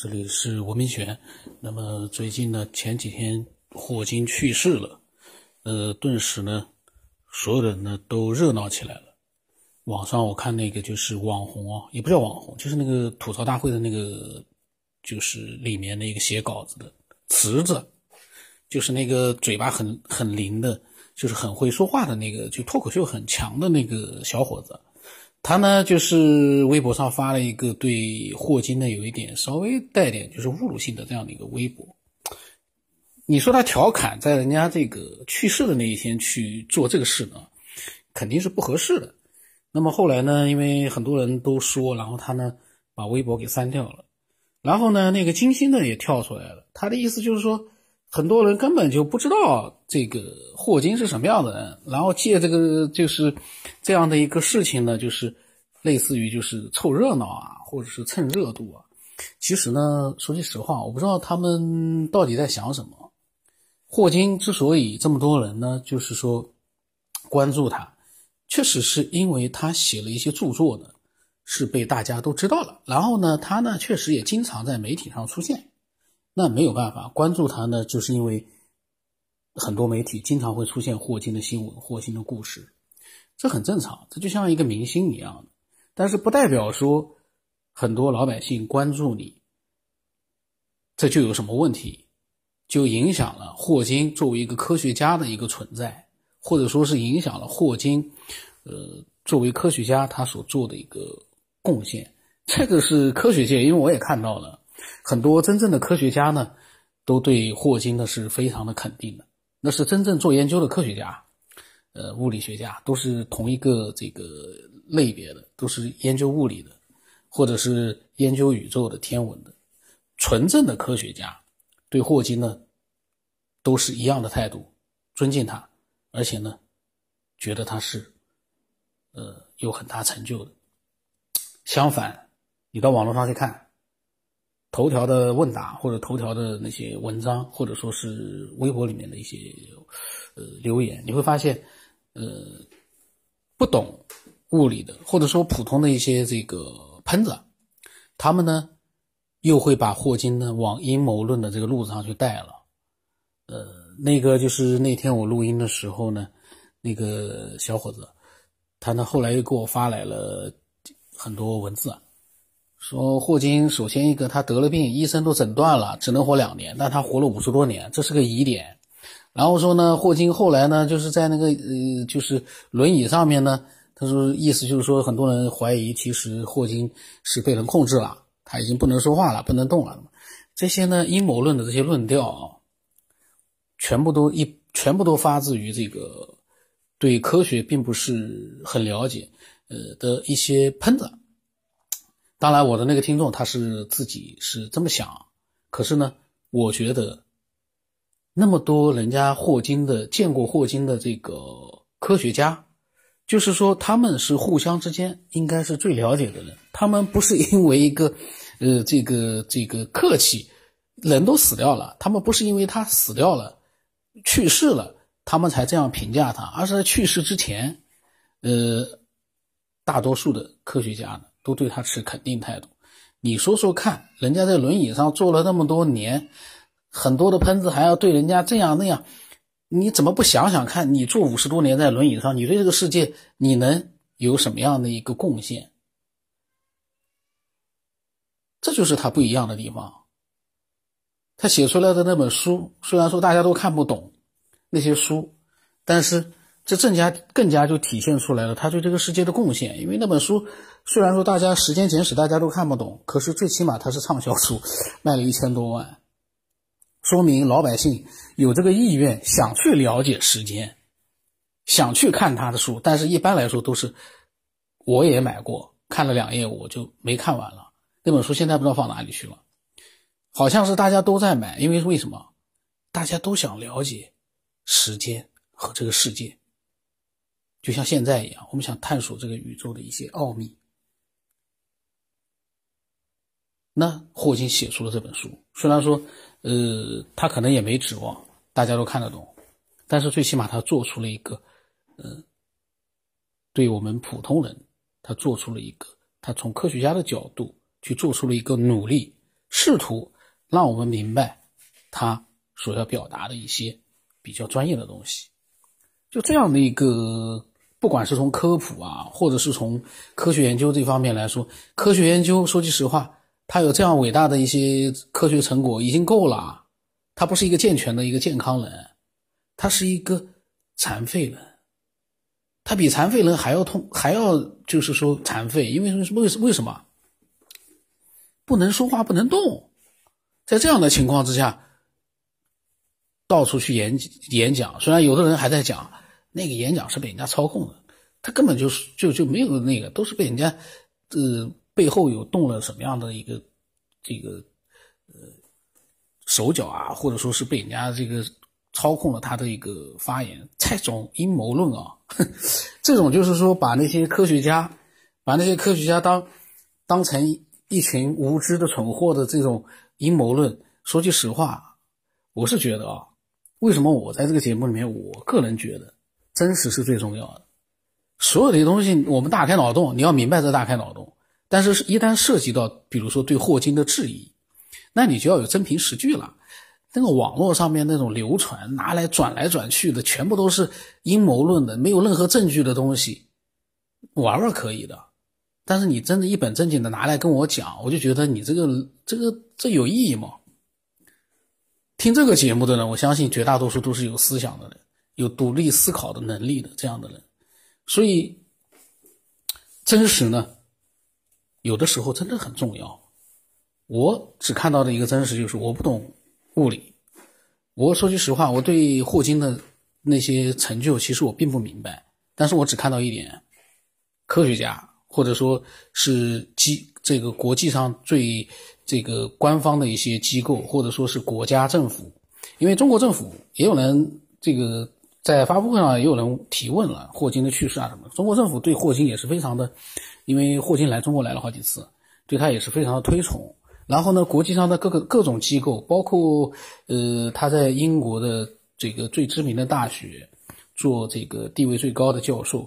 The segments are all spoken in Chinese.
这里是文明轩。那么最近呢，前几天霍金去世了，呃，顿时呢，所有人呢都热闹起来了。网上我看那个就是网红哦，也不叫网红，就是那个吐槽大会的那个，就是里面那个写稿子的池子，就是那个嘴巴很很灵的，就是很会说话的那个，就脱口秀很强的那个小伙子。他呢，就是微博上发了一个对霍金呢有一点稍微带点就是侮辱性的这样的一个微博。你说他调侃在人家这个去世的那一天去做这个事呢，肯定是不合适的。那么后来呢，因为很多人都说，然后他呢把微博给删掉了。然后呢，那个金星呢也跳出来了，他的意思就是说，很多人根本就不知道这个霍金是什么样的人，然后借这个就是。这样的一个事情呢，就是类似于就是凑热闹啊，或者是蹭热度啊。其实呢，说句实话，我不知道他们到底在想什么。霍金之所以这么多人呢，就是说关注他，确实是因为他写了一些著作呢，是被大家都知道了。然后呢，他呢确实也经常在媒体上出现。那没有办法关注他呢，就是因为很多媒体经常会出现霍金的新闻、霍金的故事。这很正常，这就像一个明星一样，但是不代表说很多老百姓关注你，这就有什么问题，就影响了霍金作为一个科学家的一个存在，或者说是影响了霍金，呃，作为科学家他所做的一个贡献。这个是科学界，因为我也看到了很多真正的科学家呢，都对霍金呢是非常的肯定的，那是真正做研究的科学家。呃，物理学家都是同一个这个类别的，都是研究物理的，或者是研究宇宙的天文的，纯正的科学家，对霍金呢，都是一样的态度，尊敬他，而且呢，觉得他是，呃，有很大成就的。相反，你到网络上去看，头条的问答或者头条的那些文章，或者说是微博里面的一些呃留言，你会发现。呃，不懂物理的，或者说普通的一些这个喷子，他们呢又会把霍金呢往阴谋论的这个路子上去带了。呃，那个就是那天我录音的时候呢，那个小伙子，他呢后来又给我发来了很多文字，说霍金首先一个他得了病，医生都诊断了只能活两年，但他活了五十多年，这是个疑点。然后说呢，霍金后来呢，就是在那个呃，就是轮椅上面呢。他说，意思就是说，很多人怀疑，其实霍金是被人控制了，他已经不能说话了，不能动了。这些呢，阴谋论的这些论调啊，全部都一全部都发自于这个对科学并不是很了解呃的一些喷子。当然，我的那个听众他是自己是这么想，可是呢，我觉得。那么多人家霍金的见过霍金的这个科学家，就是说他们是互相之间应该是最了解的人。他们不是因为一个，呃，这个这个客气，人都死掉了，他们不是因为他死掉了，去世了，他们才这样评价他，而是在去世之前，呃，大多数的科学家呢都对他持肯定态度。你说说看，人家在轮椅上坐了那么多年。很多的喷子还要对人家这样那样，你怎么不想想看？你坐五十多年在轮椅上，你对这个世界你能有什么样的一个贡献？这就是他不一样的地方。他写出来的那本书，虽然说大家都看不懂那些书，但是这更加更加就体现出来了他对这个世界的贡献。因为那本书虽然说大家《时间简史》大家都看不懂，可是最起码它是畅销书，卖了一千多万。说明老百姓有这个意愿，想去了解时间，想去看他的书，但是一般来说都是，我也买过，看了两页我就没看完了。那本书现在不知道放哪里去了，好像是大家都在买，因为为什么？大家都想了解时间和这个世界，就像现在一样，我们想探索这个宇宙的一些奥秘。那霍金写出了这本书，虽然说。呃，他可能也没指望大家都看得懂，但是最起码他做出了一个，呃，对我们普通人，他做出了一个，他从科学家的角度去做出了一个努力，试。试图让我们明白他所要表达的一些比较专业的东西。就这样的一个，不管是从科普啊，或者是从科学研究这方面来说，科学研究说句实话，它有这样伟大的一些科学成果已经够了。他不是一个健全的一个健康人，他是一个残废人。他比残废人还要痛，还要就是说残废，因为为什为什么不能说话，不能动？在这样的情况之下，到处去演演讲，虽然有的人还在讲。那个演讲是被人家操控的，他根本就是就就没有那个，都是被人家，呃，背后有动了什么样的一个这个呃手脚啊，或者说是被人家这个操控了他的一个发言，这种阴谋论啊，这种就是说把那些科学家，把那些科学家当当成一群无知的蠢货的这种阴谋论，说句实话，我是觉得啊，为什么我在这个节目里面，我个人觉得。真实是最重要的，所有的东西我们大开脑洞，你要明白这大开脑洞。但是，一旦涉及到，比如说对霍金的质疑，那你就要有真凭实据了。那个网络上面那种流传、拿来转来转去的，全部都是阴谋论的，没有任何证据的东西，玩玩可以的。但是你真的一本正经的拿来跟我讲，我就觉得你这个这个这有意义吗？听这个节目的人，我相信绝大多数都是有思想的人。有独立思考的能力的这样的人，所以真实呢，有的时候真的很重要。我只看到的一个真实就是我不懂物理。我说句实话，我对霍金的那些成就其实我并不明白，但是我只看到一点：科学家或者说是基这个国际上最这个官方的一些机构，或者说是国家政府，因为中国政府也有人这个。在发布会上也有人提问了霍金的去世啊什么？中国政府对霍金也是非常的，因为霍金来中国来了好几次，对他也是非常的推崇。然后呢，国际上的各个各种机构，包括呃他在英国的这个最知名的大学做这个地位最高的教授，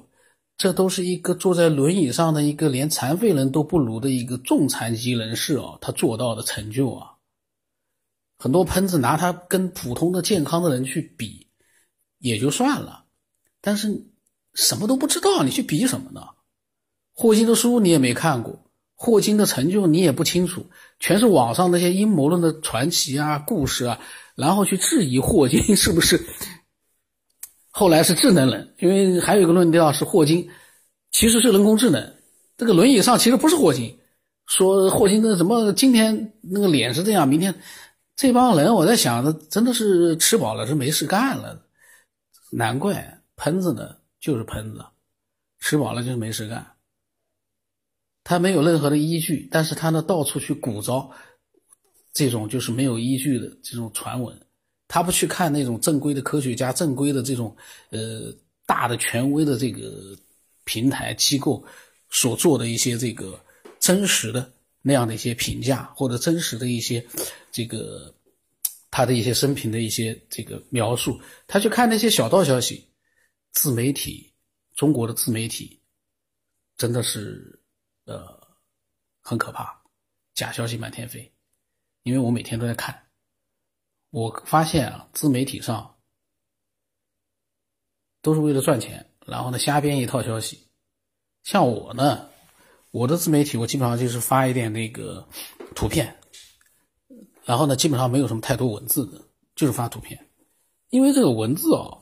这都是一个坐在轮椅上的一个连残废人都不如的一个重残疾人士啊，他做到的成就啊，很多喷子拿他跟普通的健康的人去比。也就算了，但是什么都不知道，你去比什么呢？霍金的书你也没看过，霍金的成就你也不清楚，全是网上那些阴谋论的传奇啊、故事啊，然后去质疑霍金是不是后来是智能人？因为还有一个论调是霍金其实是人工智能，这个轮椅上其实不是霍金，说霍金的怎么今天那个脸是这样，明天这帮人我在想，他真的是吃饱了是没事干了。难怪喷子呢，就是喷子，吃饱了就是没事干。他没有任何的依据，但是他呢到处去鼓噪这种就是没有依据的这种传闻。他不去看那种正规的科学家、正规的这种呃大的权威的这个平台机构所做的一些这个真实的那样的一些评价，或者真实的一些这个。他的一些生平的一些这个描述，他去看那些小道消息，自媒体，中国的自媒体，真的是呃很可怕，假消息满天飞。因为我每天都在看，我发现啊，自媒体上都是为了赚钱，然后呢瞎编一套消息。像我呢，我的自媒体我基本上就是发一点那个图片。然后呢，基本上没有什么太多文字的，就是发图片，因为这个文字啊，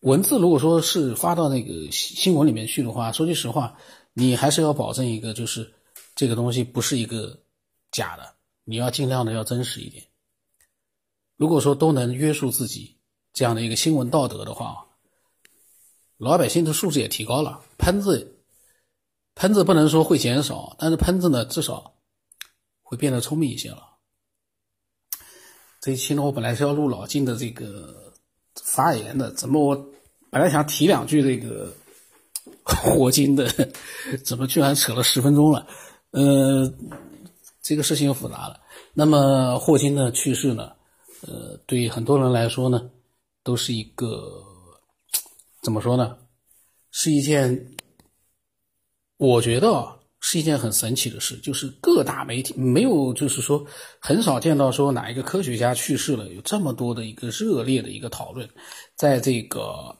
文字如果说是发到那个新闻里面去的话，说句实话，你还是要保证一个，就是这个东西不是一个假的，你要尽量的要真实一点。如果说都能约束自己这样的一个新闻道德的话，老百姓的素质也提高了，喷子，喷子不能说会减少，但是喷子呢，至少会变得聪明一些了。这一期呢，我本来是要录老金的这个发言的，怎么我本来想提两句这个 霍金的，怎么居然扯了十分钟了？呃，这个事情又复杂了。那么霍金的去世呢，呃，对很多人来说呢，都是一个怎么说呢？是一件我觉得是一件很神奇的事，就是各大媒体没有，就是说很少见到说哪一个科学家去世了，有这么多的一个热烈的一个讨论，在这个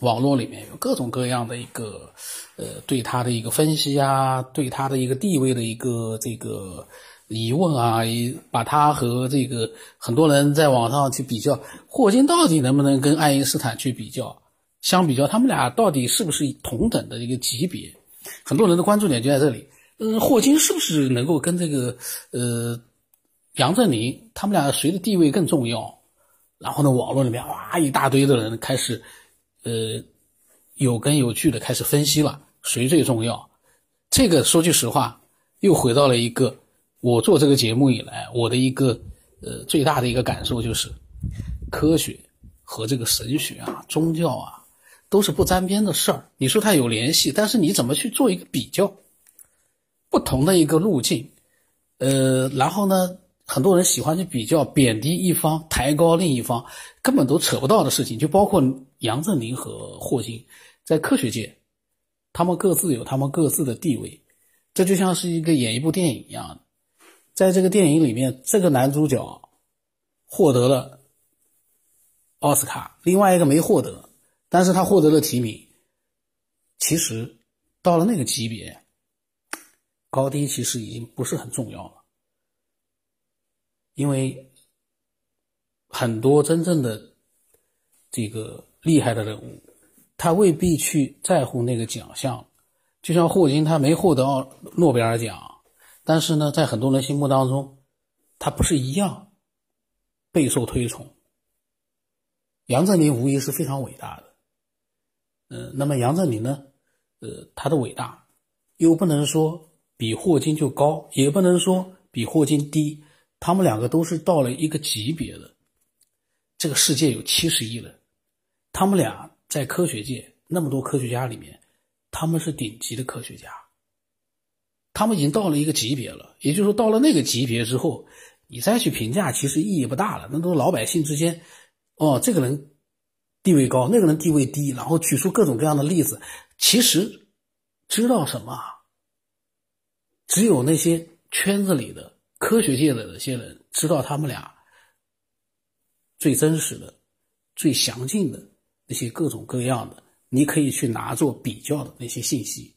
网络里面有各种各样的一个呃对他的一个分析啊，对他的一个地位的一个这个疑问啊，把他和这个很多人在网上去比较，霍金到底能不能跟爱因斯坦去比较？相比较，他们俩到底是不是同等的一个级别？很多人的关注点就在这里，嗯，霍金是不是能够跟这个呃杨振宁他们俩谁的地位更重要？然后呢，网络里面哇一大堆的人开始呃有根有据的开始分析了谁最重要。这个说句实话，又回到了一个我做这个节目以来我的一个呃最大的一个感受就是，科学和这个神学啊、宗教啊。都是不沾边的事儿。你说它有联系，但是你怎么去做一个比较？不同的一个路径，呃，然后呢，很多人喜欢去比较，贬低一方，抬高另一方，根本都扯不到的事情。就包括杨振宁和霍金，在科学界，他们各自有他们各自的地位。这就像是一个演一部电影一样，在这个电影里面，这个男主角获得了奥斯卡，另外一个没获得。但是他获得了提名，其实到了那个级别，高低其实已经不是很重要了，因为很多真正的这个厉害的人物，他未必去在乎那个奖项。就像霍金，他没获得奥诺贝尔奖，但是呢，在很多人心目当中，他不是一样备受推崇。杨振宁无疑是非常伟大的。呃，那么杨振宁呢？呃，他的伟大，又不能说比霍金就高，也不能说比霍金低，他们两个都是到了一个级别的。这个世界有七十亿人，他们俩在科学界那么多科学家里面，他们是顶级的科学家。他们已经到了一个级别了，也就是说，到了那个级别之后，你再去评价，其实意义不大了。那都是老百姓之间，哦，这个人。地位高，那个人地位低，然后举出各种各样的例子。其实，知道什么？只有那些圈子里的科学界的那些人知道他们俩最真实的、最详尽的那些各种各样的，你可以去拿做比较的那些信息。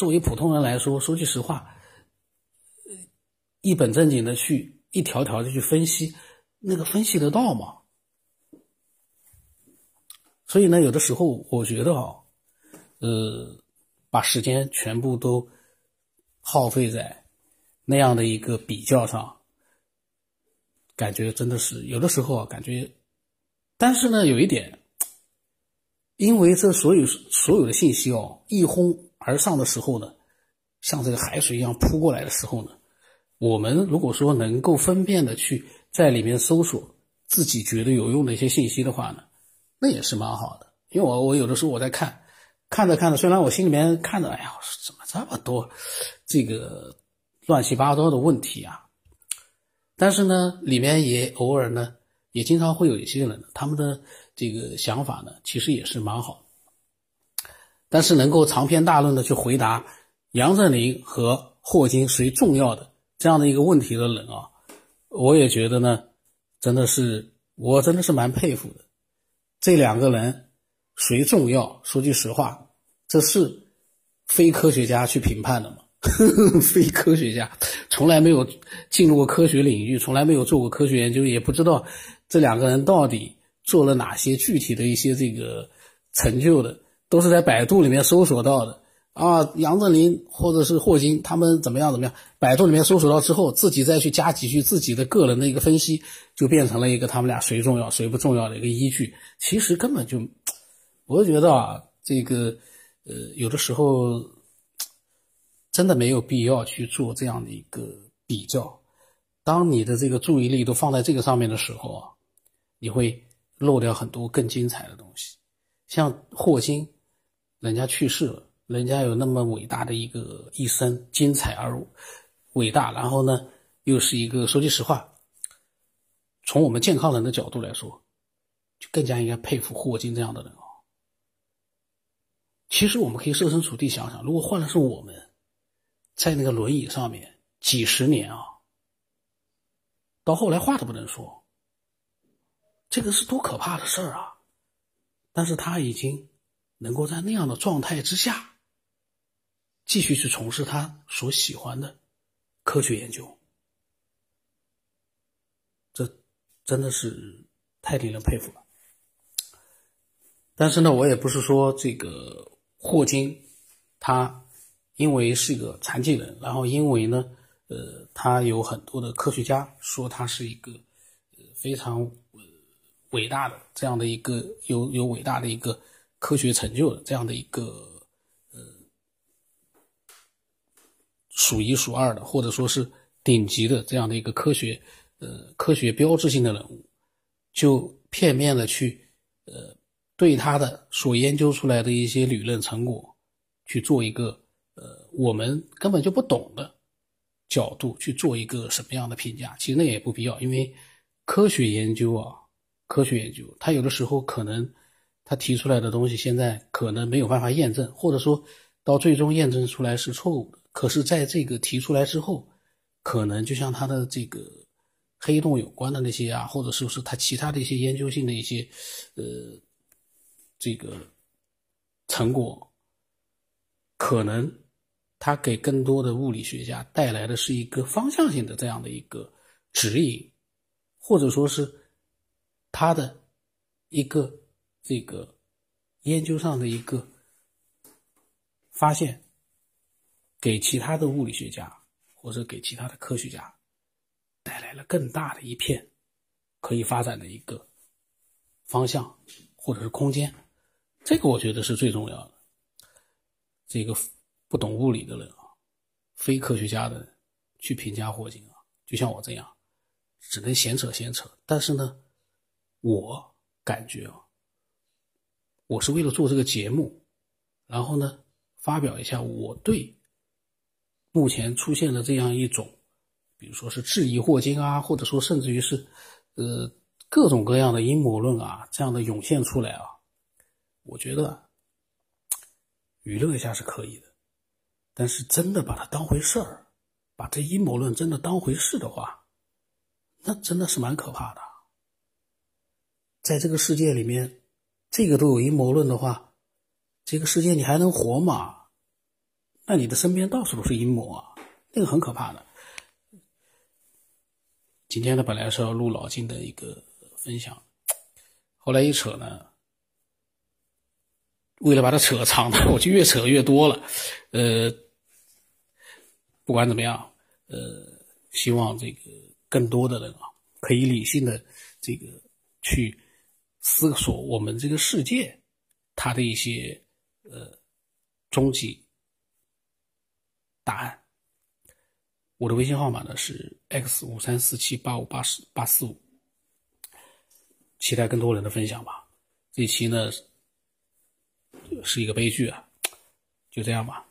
作为普通人来说，说句实话，一本正经的去一条条的去分析，那个分析得到吗？所以呢，有的时候我觉得啊，呃，把时间全部都耗费在那样的一个比较上，感觉真的是有的时候啊，感觉。但是呢，有一点，因为这所有所有的信息哦一哄而上的时候呢，像这个海水一样扑过来的时候呢，我们如果说能够分辨的去在里面搜索自己觉得有用的一些信息的话呢。那也是蛮好的，因为我我有的时候我在看，看着看着，虽然我心里面看着，哎呀，怎么这么多这个乱七八糟的问题啊？但是呢，里面也偶尔呢，也经常会有一些人，他们的这个想法呢，其实也是蛮好。但是能够长篇大论的去回答杨振宁和霍金谁重要的这样的一个问题的人啊，我也觉得呢，真的是我真的是蛮佩服的。这两个人谁重要？说句实话，这是非科学家去评判的吗？非科学家从来没有进入过科学领域，从来没有做过科学研究，也不知道这两个人到底做了哪些具体的一些这个成就的，都是在百度里面搜索到的。啊，杨振宁或者是霍金，他们怎么样怎么样？百度里面搜索到之后，自己再去加几句自己的个人的一个分析，就变成了一个他们俩谁重要谁不重要的一个依据。其实根本就，我就觉得啊，这个呃，有的时候真的没有必要去做这样的一个比较。当你的这个注意力都放在这个上面的时候啊，你会漏掉很多更精彩的东西。像霍金，人家去世了。人家有那么伟大的一个一生，精彩而伟大，然后呢，又是一个说句实话，从我们健康人的角度来说，就更加应该佩服霍金这样的人哦。其实我们可以设身处地想想，如果换的是我们，在那个轮椅上面几十年啊，到后来话都不能说，这个是多可怕的事儿啊！但是他已经能够在那样的状态之下，继续去从事他所喜欢的科学研究，这真的是太令人佩服了。但是呢，我也不是说这个霍金他。因为是一个残疾人，然后因为呢，呃，他有很多的科学家说他是一个呃非常伟大的这样的一个有有伟大的一个科学成就的这样的一个呃数一数二的或者说是顶级的这样的一个科学呃科学标志性的人物，就片面的去呃对他的所研究出来的一些理论成果去做一个。呃，我们根本就不懂的角度去做一个什么样的评价，其实那也不必要，因为科学研究啊，科学研究它有的时候可能它提出来的东西现在可能没有办法验证，或者说到最终验证出来是错误的。可是，在这个提出来之后，可能就像它的这个黑洞有关的那些啊，或者说是它其他的一些研究性的一些呃这个成果，可能。它给更多的物理学家带来的是一个方向性的这样的一个指引，或者说是他的一个这个研究上的一个发现，给其他的物理学家或者给其他的科学家带来了更大的一片可以发展的一个方向或者是空间，这个我觉得是最重要的，这个。不懂物理的人啊，非科学家的去评价霍金啊，就像我这样，只能闲扯闲扯。但是呢，我感觉啊，我是为了做这个节目，然后呢，发表一下我对目前出现的这样一种，比如说是质疑霍金啊，或者说甚至于是呃各种各样的阴谋论啊，这样的涌现出来啊，我觉得娱乐一下是可以的。但是真的把它当回事儿，把这阴谋论真的当回事的话，那真的是蛮可怕的。在这个世界里面，这个都有阴谋论的话，这个世界你还能活吗？那你的身边到处都是阴谋啊，那个很可怕的。今天呢，本来是要录老金的一个分享，后来一扯呢。为了把它扯长，我就越扯越多了，呃。不管怎么样，呃，希望这个更多的人啊，可以理性的这个去思索我们这个世界它的一些呃终极答案。我的微信号码呢是 x 五三四七八五八十八四五，期待更多人的分享吧。这期呢是一个悲剧啊，就这样吧。